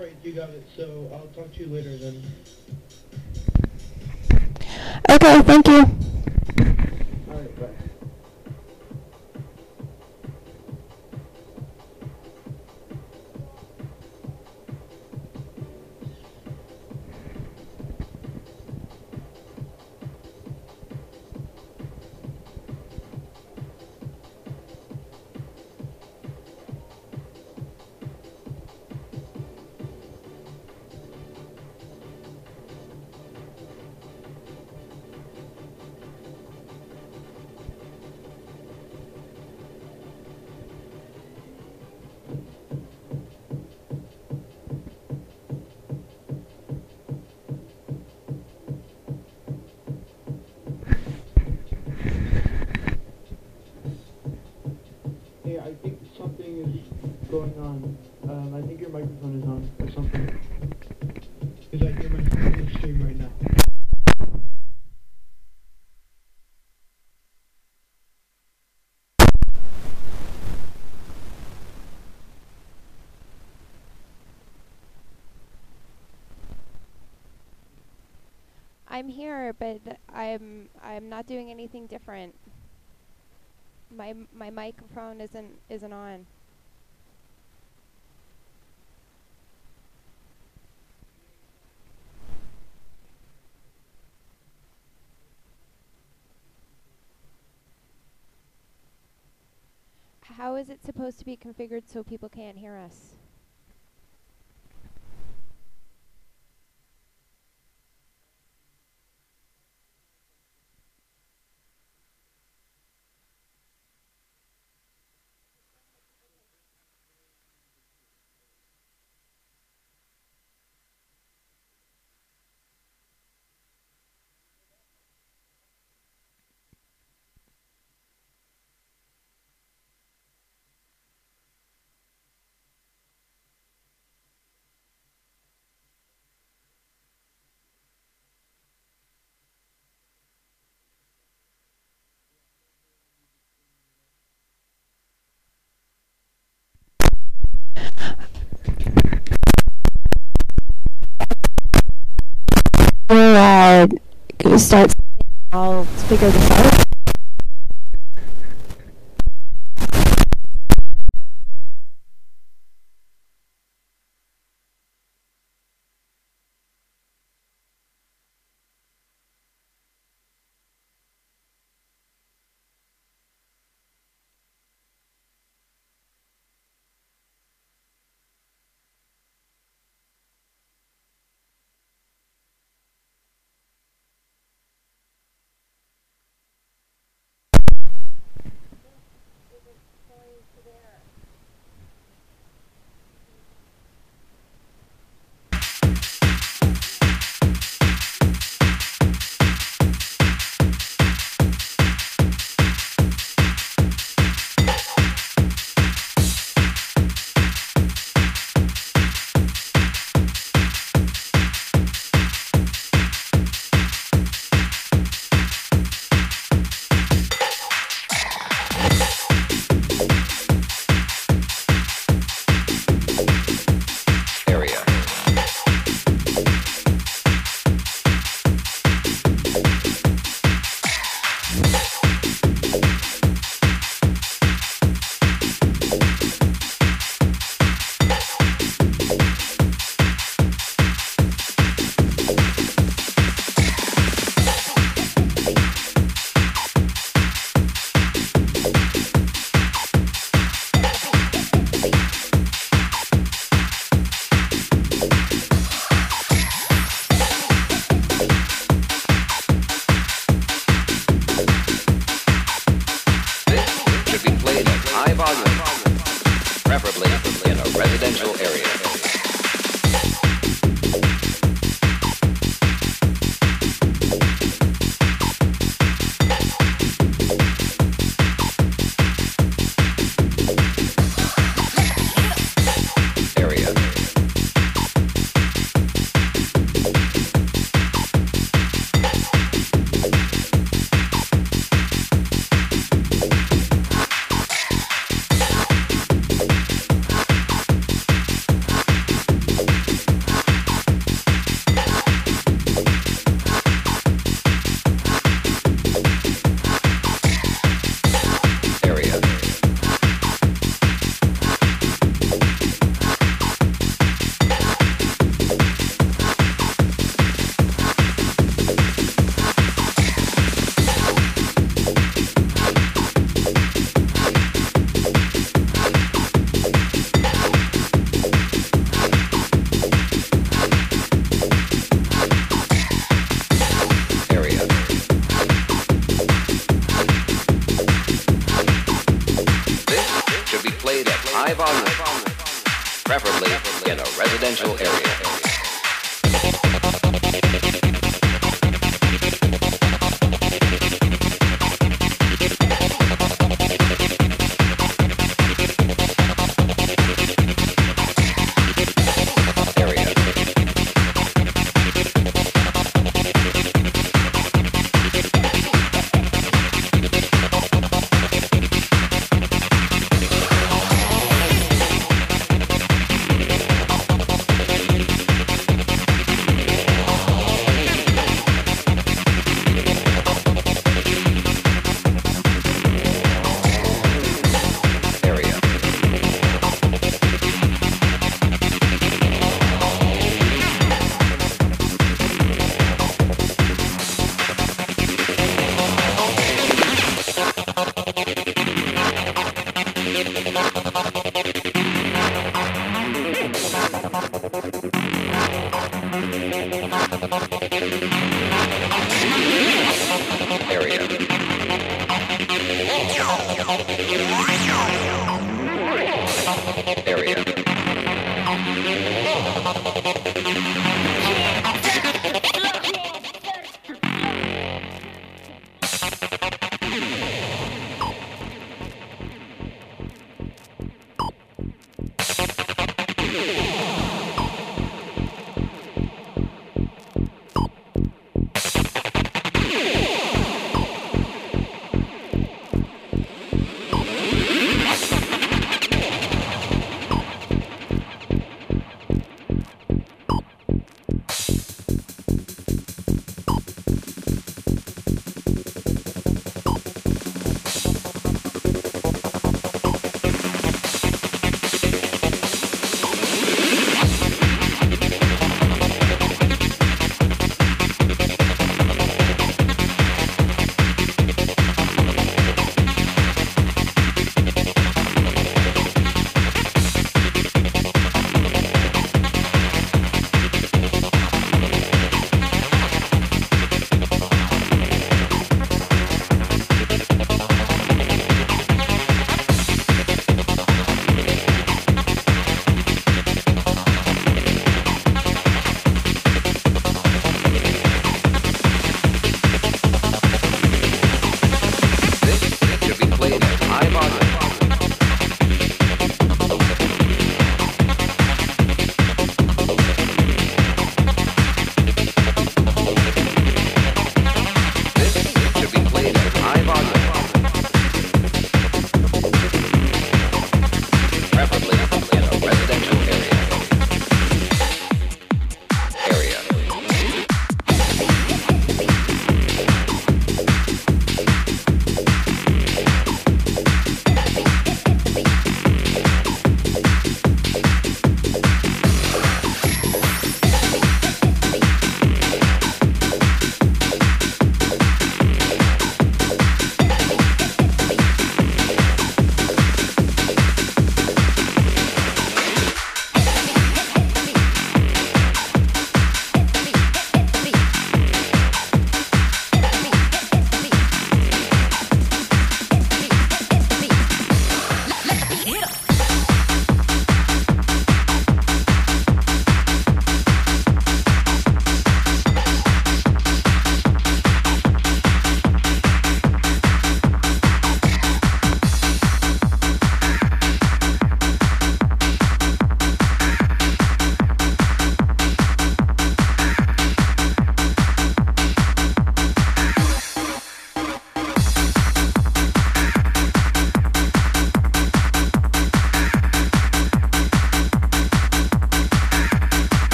Alright, you got it. So I'll talk to you later then. Okay, thank you. I'm here, but I'm I'm not doing anything different. My my microphone isn't isn't on. How is it supposed to be configured so people can't hear us? We'll uh, g- start. I'll figure this out.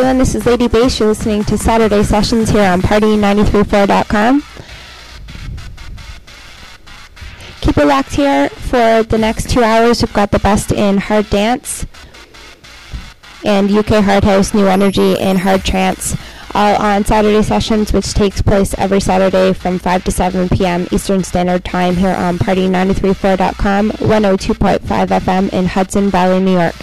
Doing? This is Lady Bass. You're listening to Saturday Sessions here on Party934.com. Keep it locked here for the next two hours. We've got the best in hard dance and UK hard house, new energy, and hard trance, all on Saturday Sessions, which takes place every Saturday from 5 to 7 p.m. Eastern Standard Time here on Party934.com, 102.5 FM in Hudson Valley, New York.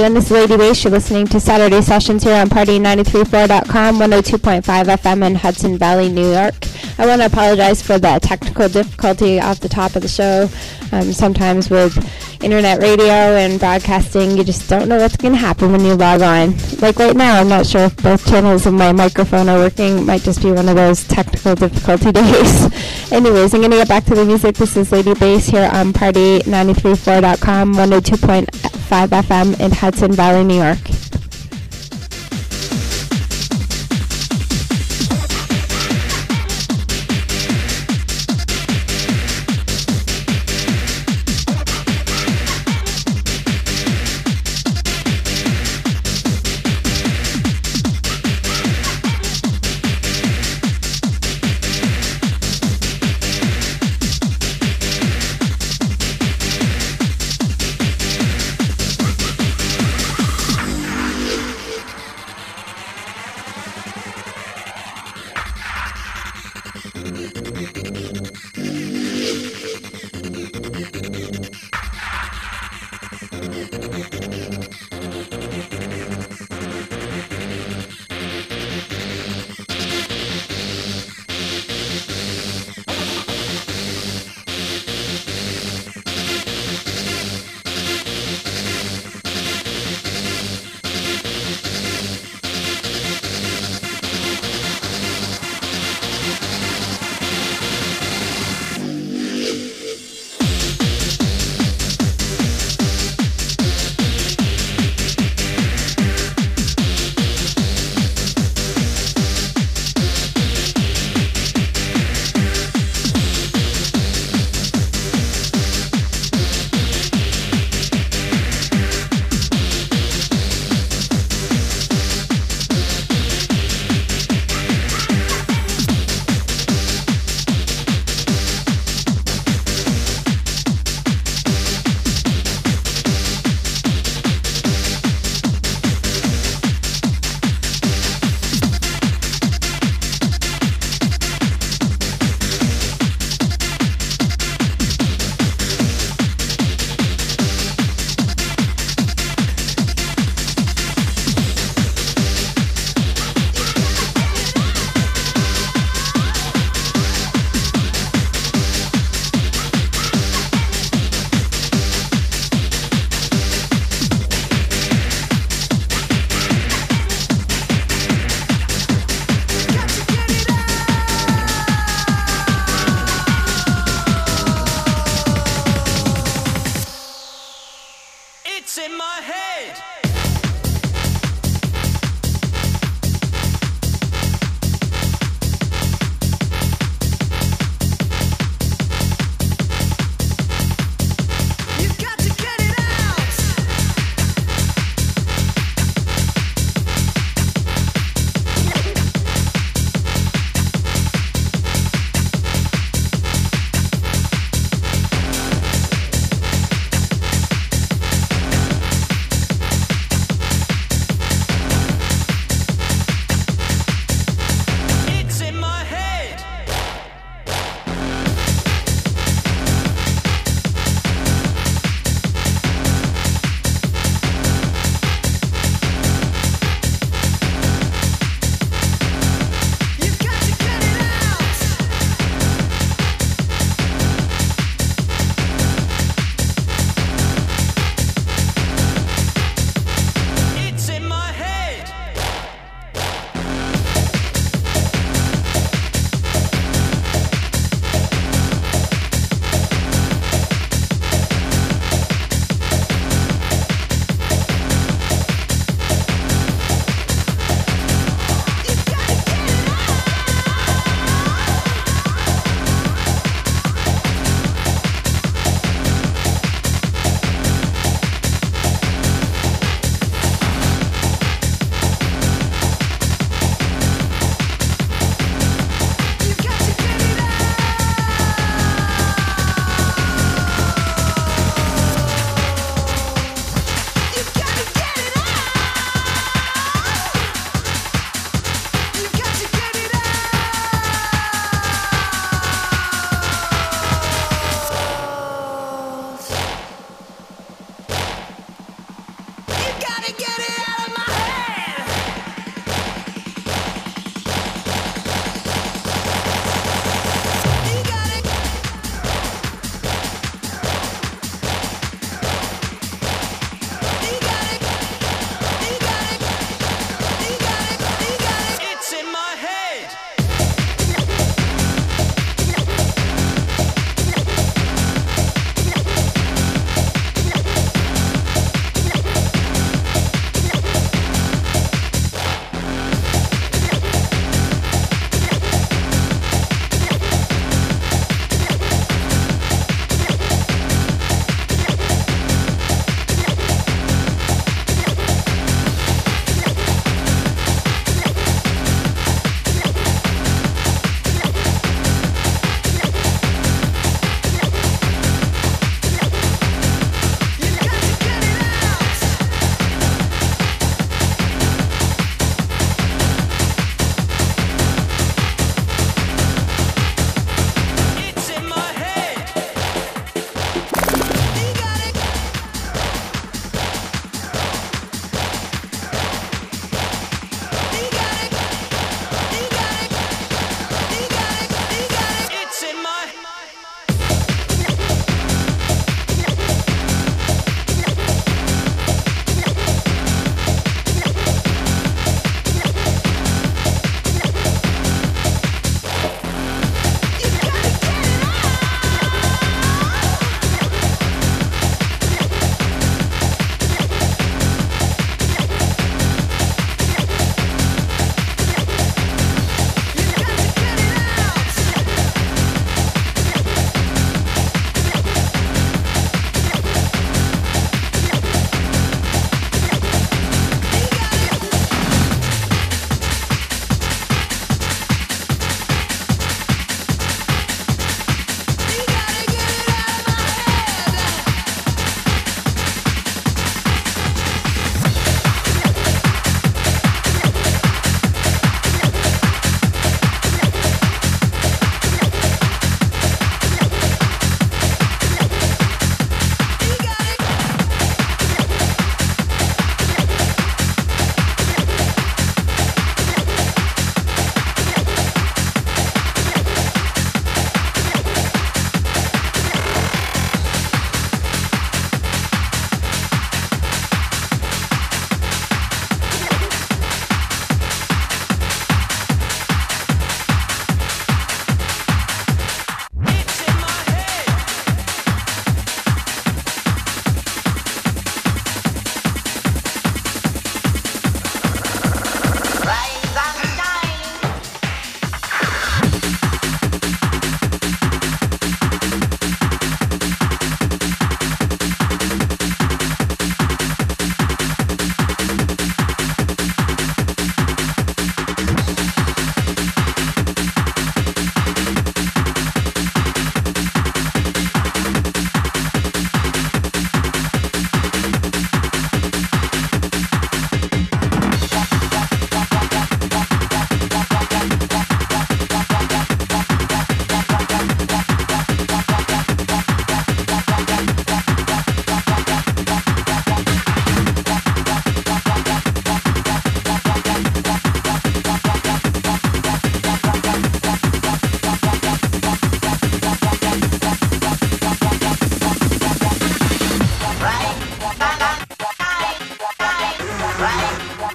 doing. This is Lady Bass. You're listening to Saturday Sessions here on Party934.com, 102.5 FM in Hudson Valley, New York. I want to apologize for the technical difficulty off the top of the show. Um, sometimes with internet radio and broadcasting, you just don't know what's going to happen when you log on. Like right now, I'm not sure if both channels of my microphone are working. It might just be one of those technical difficulty days. Anyways, I'm going to get back to the music. This is Lady Bass here on Party934.com, 102.5 105 FM in Hudson Valley, New York.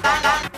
la la.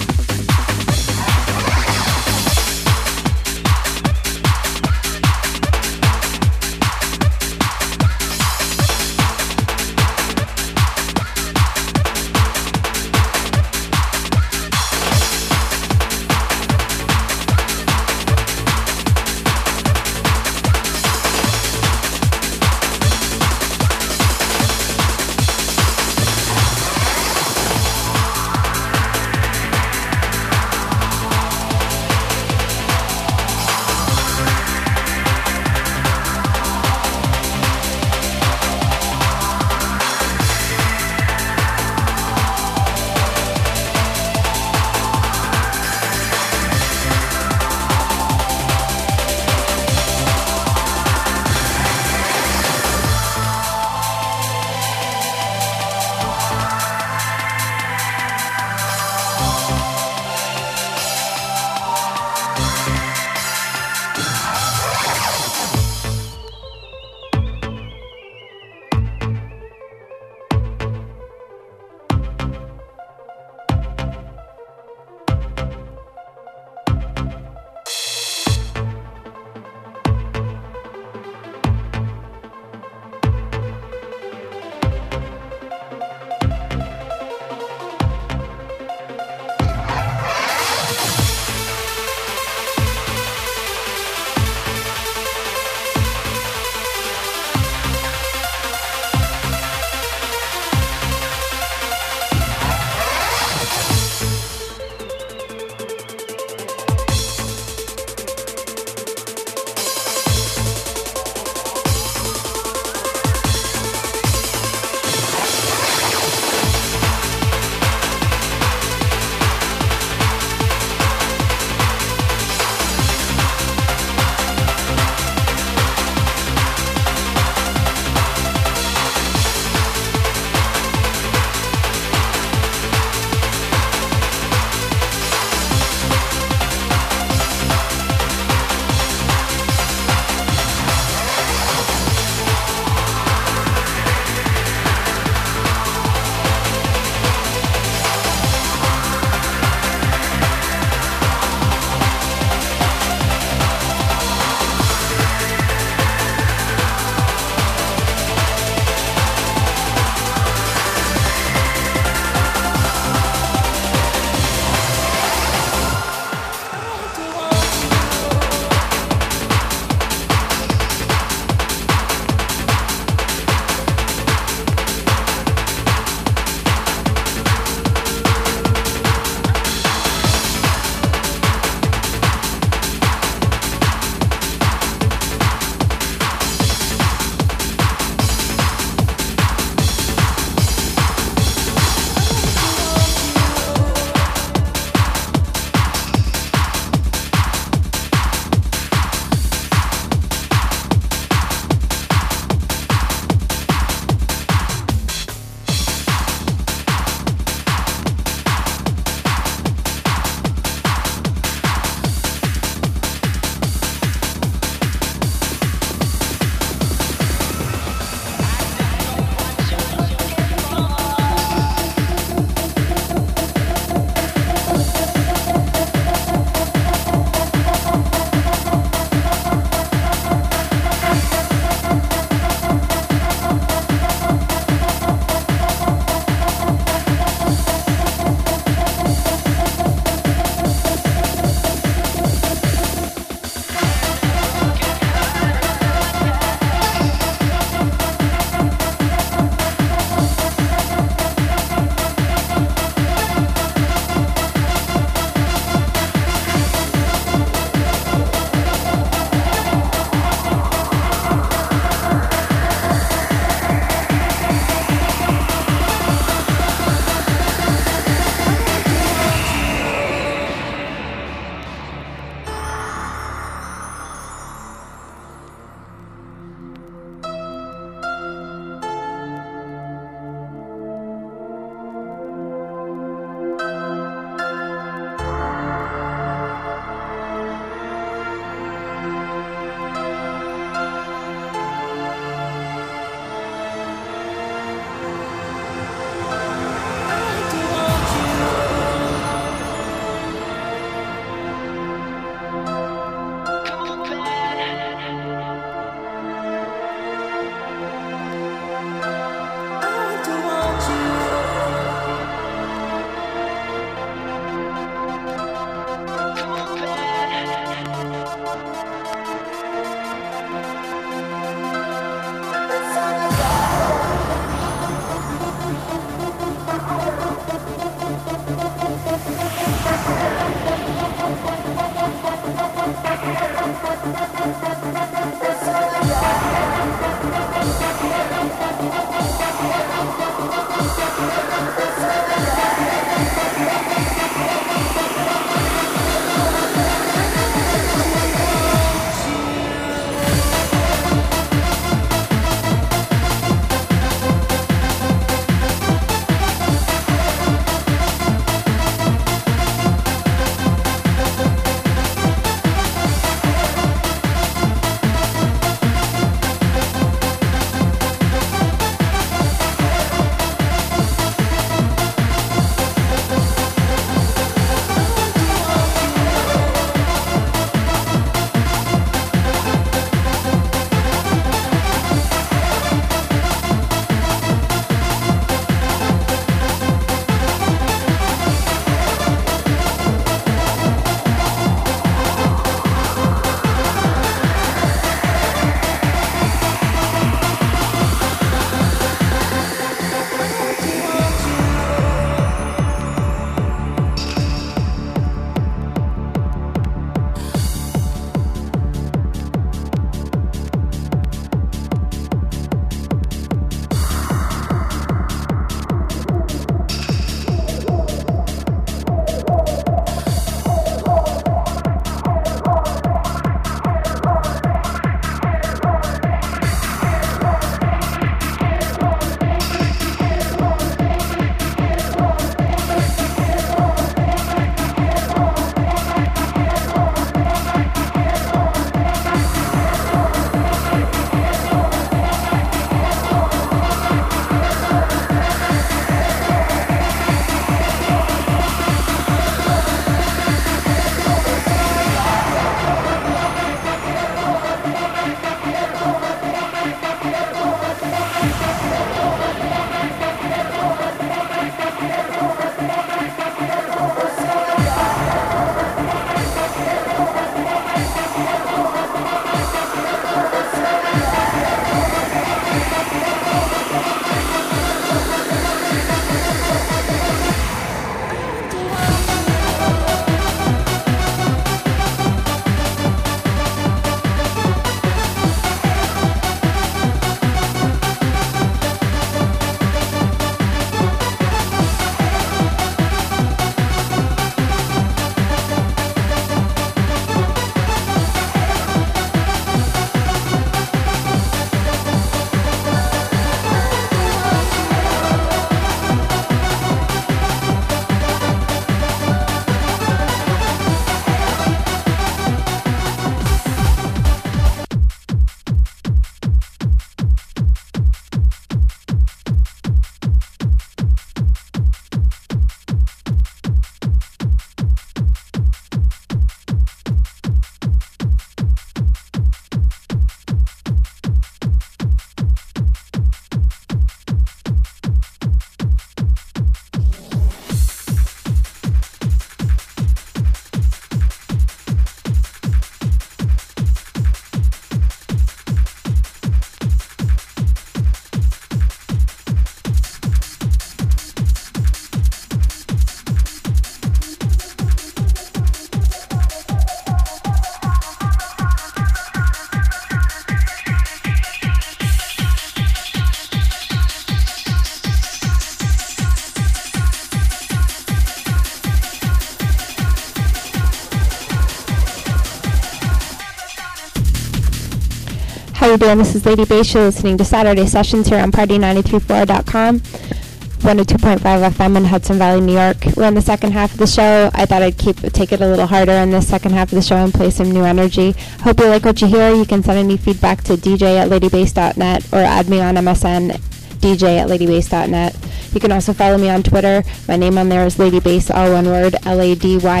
Doing? This is Lady Bass. You're listening to Saturday Sessions here on Party934.com. 102.5 FM in Hudson Valley, New York. We're in the second half of the show. I thought I'd keep take it a little harder in the second half of the show and play some new energy. Hope you like what you hear. You can send any feedback to dj at ladybass.net or add me on MSN dj at ladybass.net. You can also follow me on Twitter. My name on there is Lady Bass, all one word, L-A-D-Y-B-A-S-S.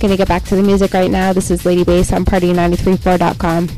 Gonna get back to the music right now. This is Lady Bass on Party934.com.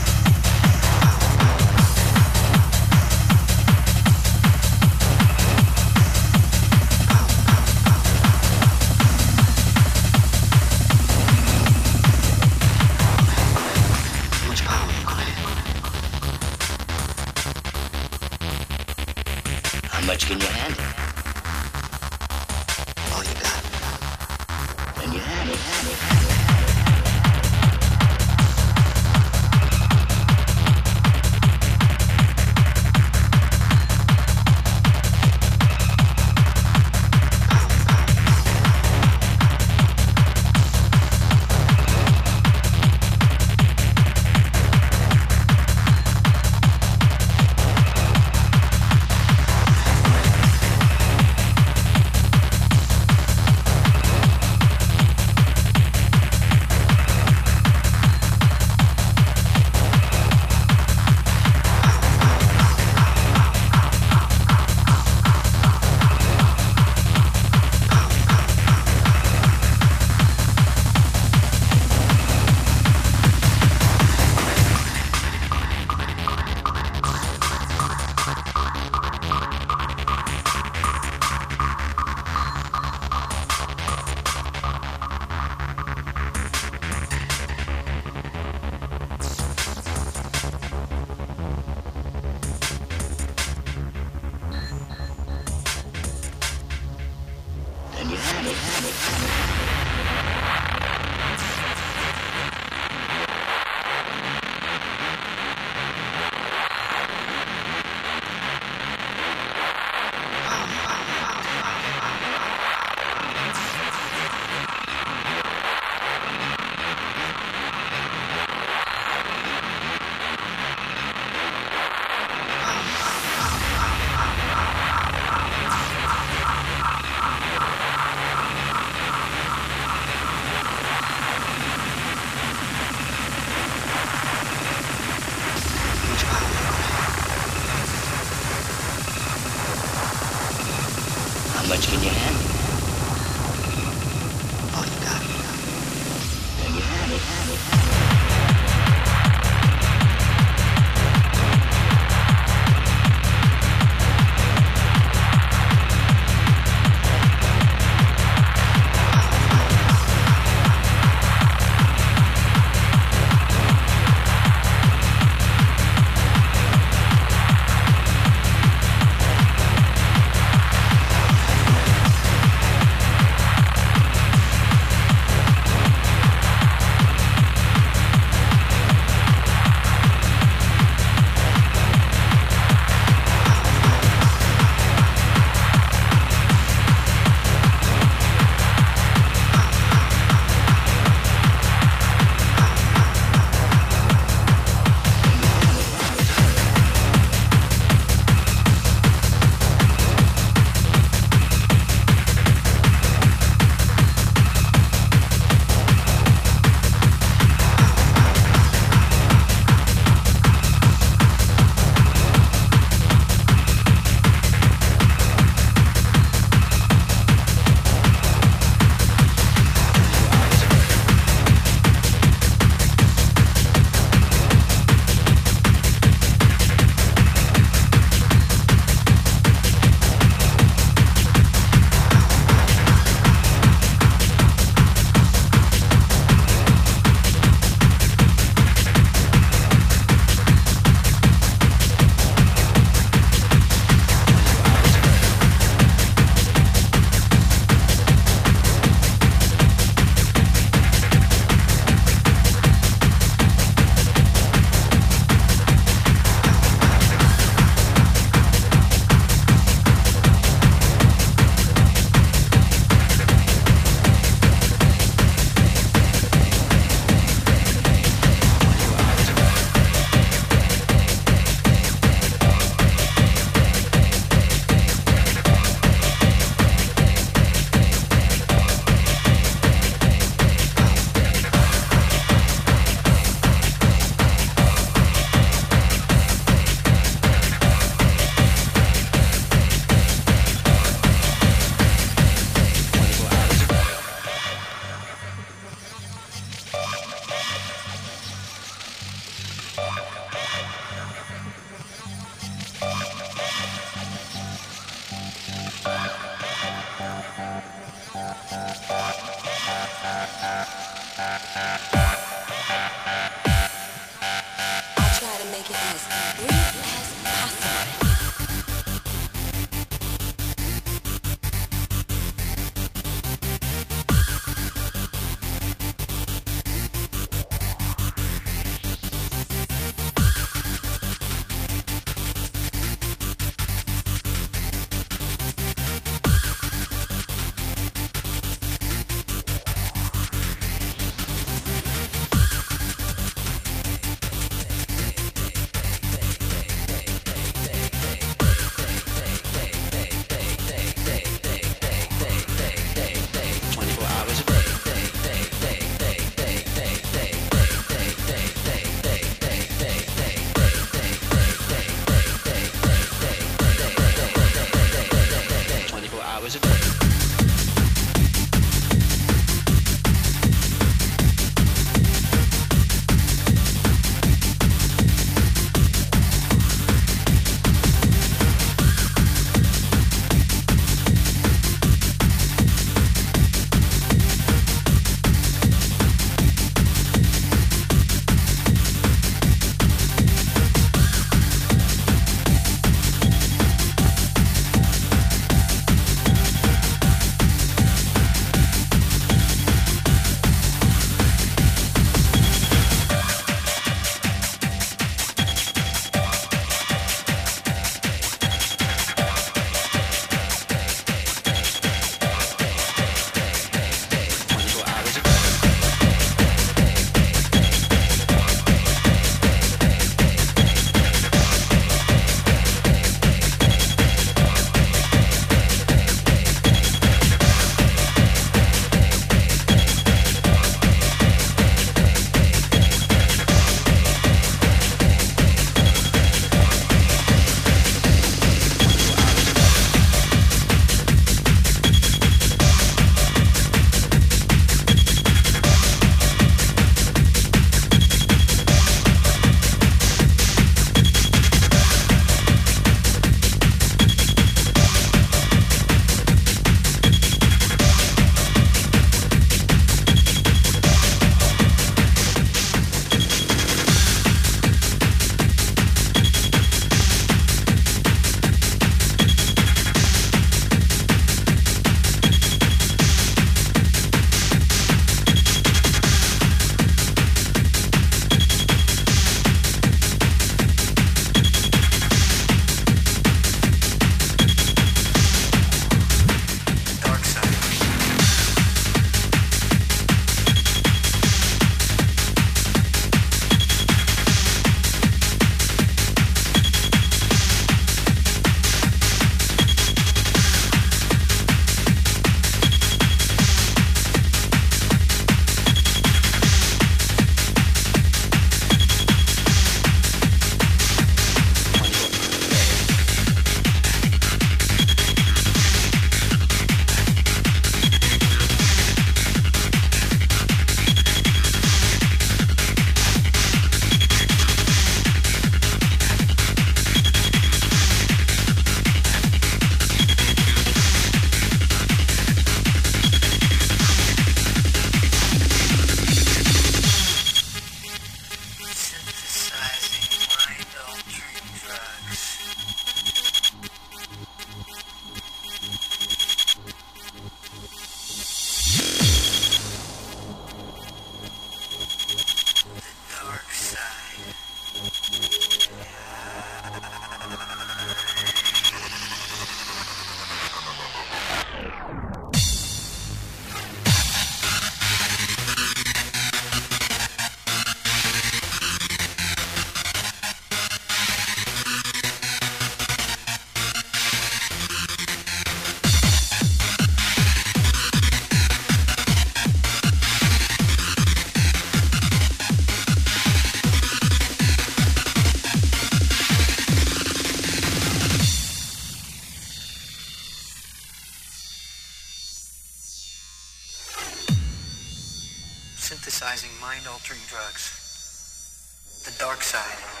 side.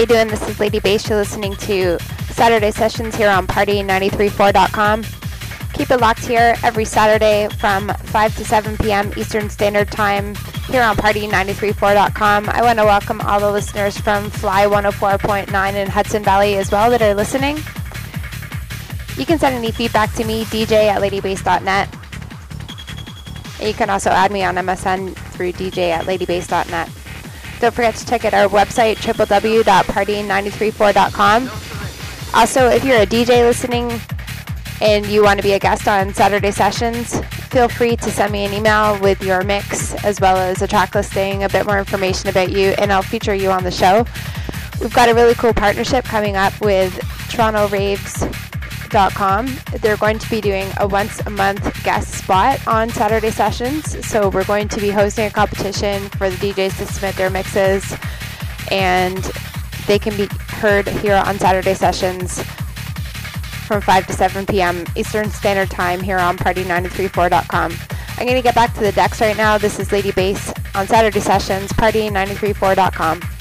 You doing? This is Lady Bass. You're listening to Saturday sessions here on Party934.com. Keep it locked here every Saturday from 5 to 7 p.m. Eastern Standard Time here on Party934.com. I want to welcome all the listeners from Fly 104.9 in Hudson Valley as well that are listening. You can send any feedback to me, DJ at LadyBass.net. And you can also add me on MSN through DJ at LadyBass.net. Don't forget to check out our website, www.party934.com. Also, if you're a DJ listening and you want to be a guest on Saturday sessions, feel free to send me an email with your mix as well as a track listing, a bit more information about you, and I'll feature you on the show. We've got a really cool partnership coming up with TorontoRaves.com. They're going to be doing a once a month guest spot on Saturday sessions. So we're going to be hosting a competition for the DJs to submit their mixes, and they can be heard here on Saturday sessions from 5 to 7 p.m. Eastern Standard Time here on Party934.com. I'm going to get back to the decks right now. This is Lady Bass on Saturday sessions, Party934.com.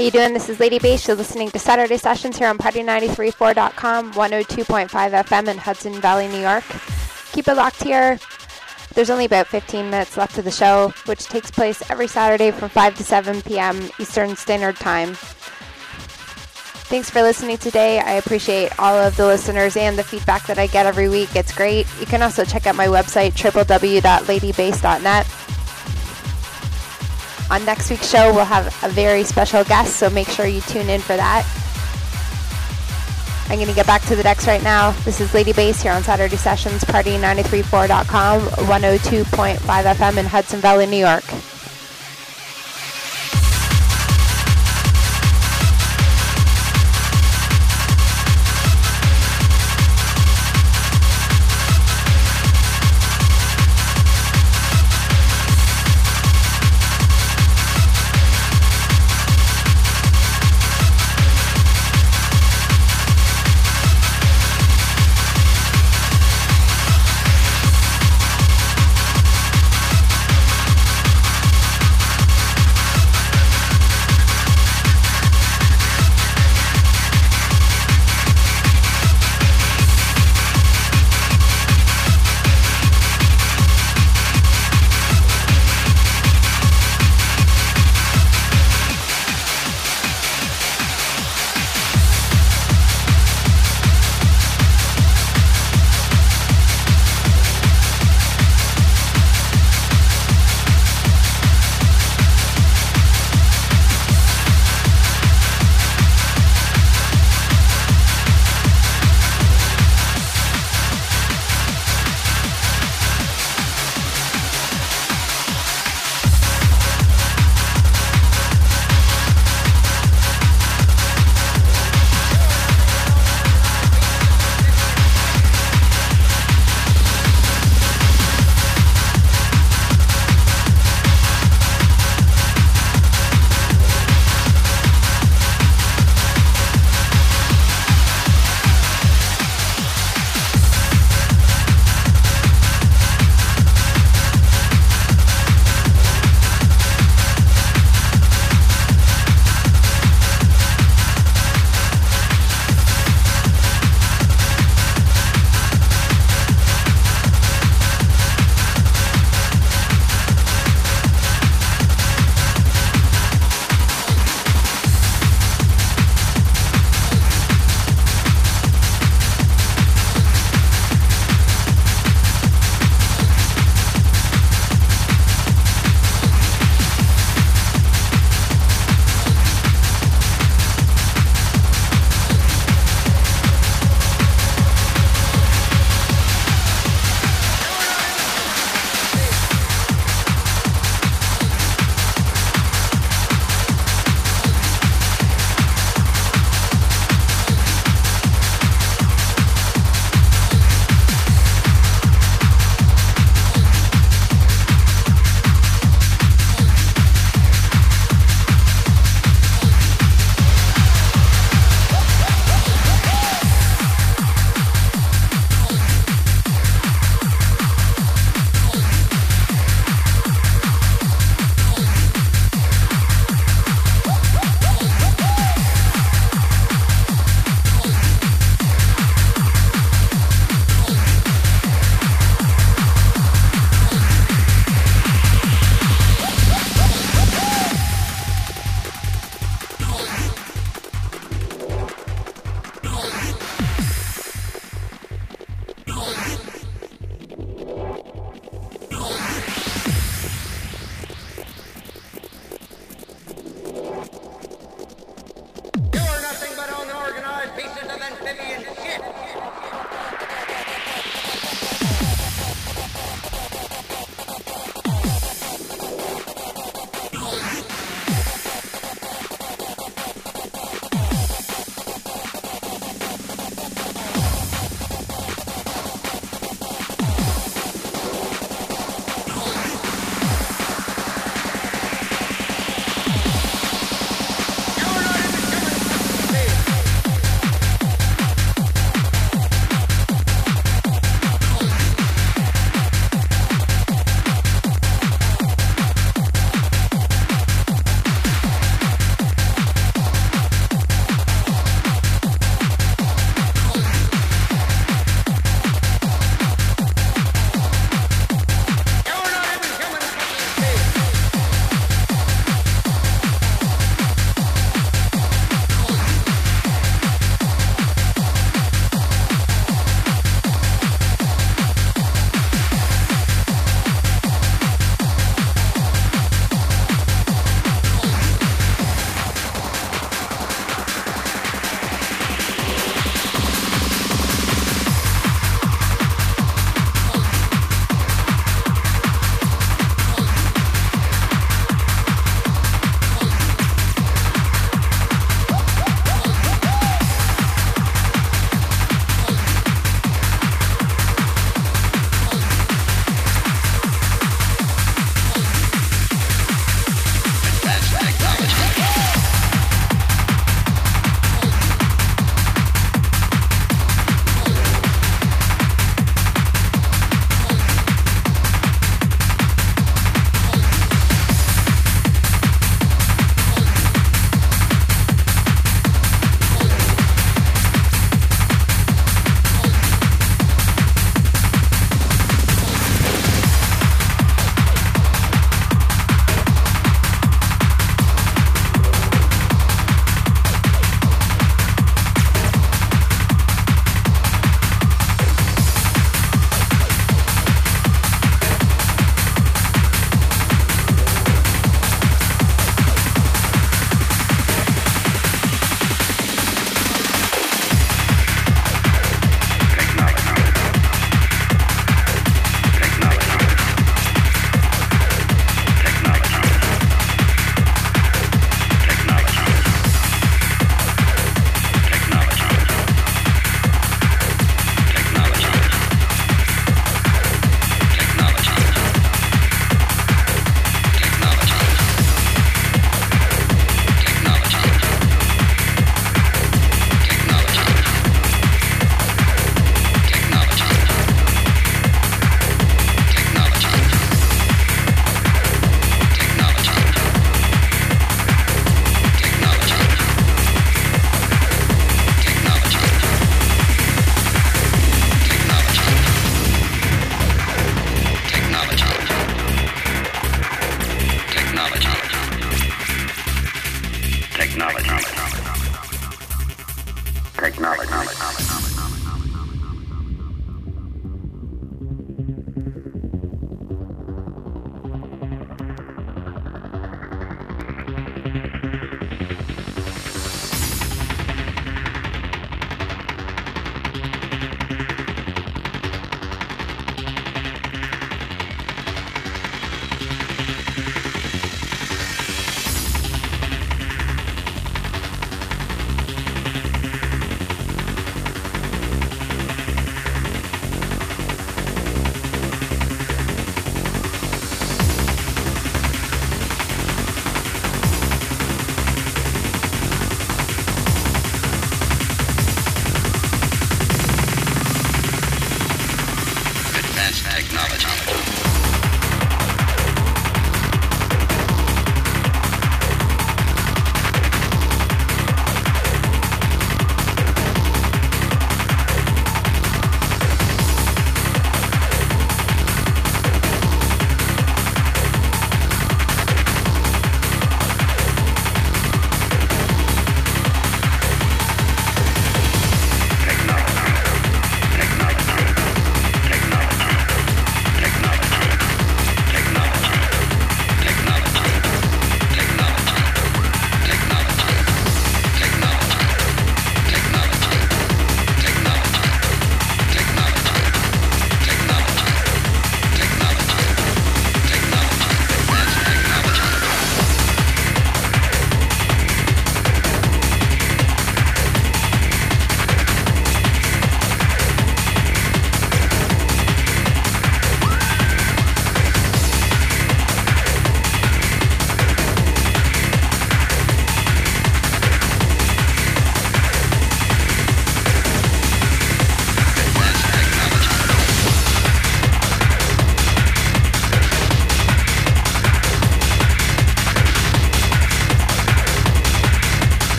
How you doing? This is Lady Bass. You're listening to Saturday Sessions here on Party934.com, 102.5 FM in Hudson Valley, New York. Keep it locked here. There's only about 15 minutes left of the show, which takes place every Saturday from 5 to 7 p.m. Eastern Standard Time. Thanks for listening today. I appreciate all of the listeners and the feedback that I get every week. It's great. You can also check out my website, www.ladybass.net. On next week's show, we'll have a very special guest, so make sure you tune in for that. I'm going to get back to the decks right now. This is Lady Bass here on Saturday Sessions, party934.com, 102.5 FM in Hudson Valley, New York.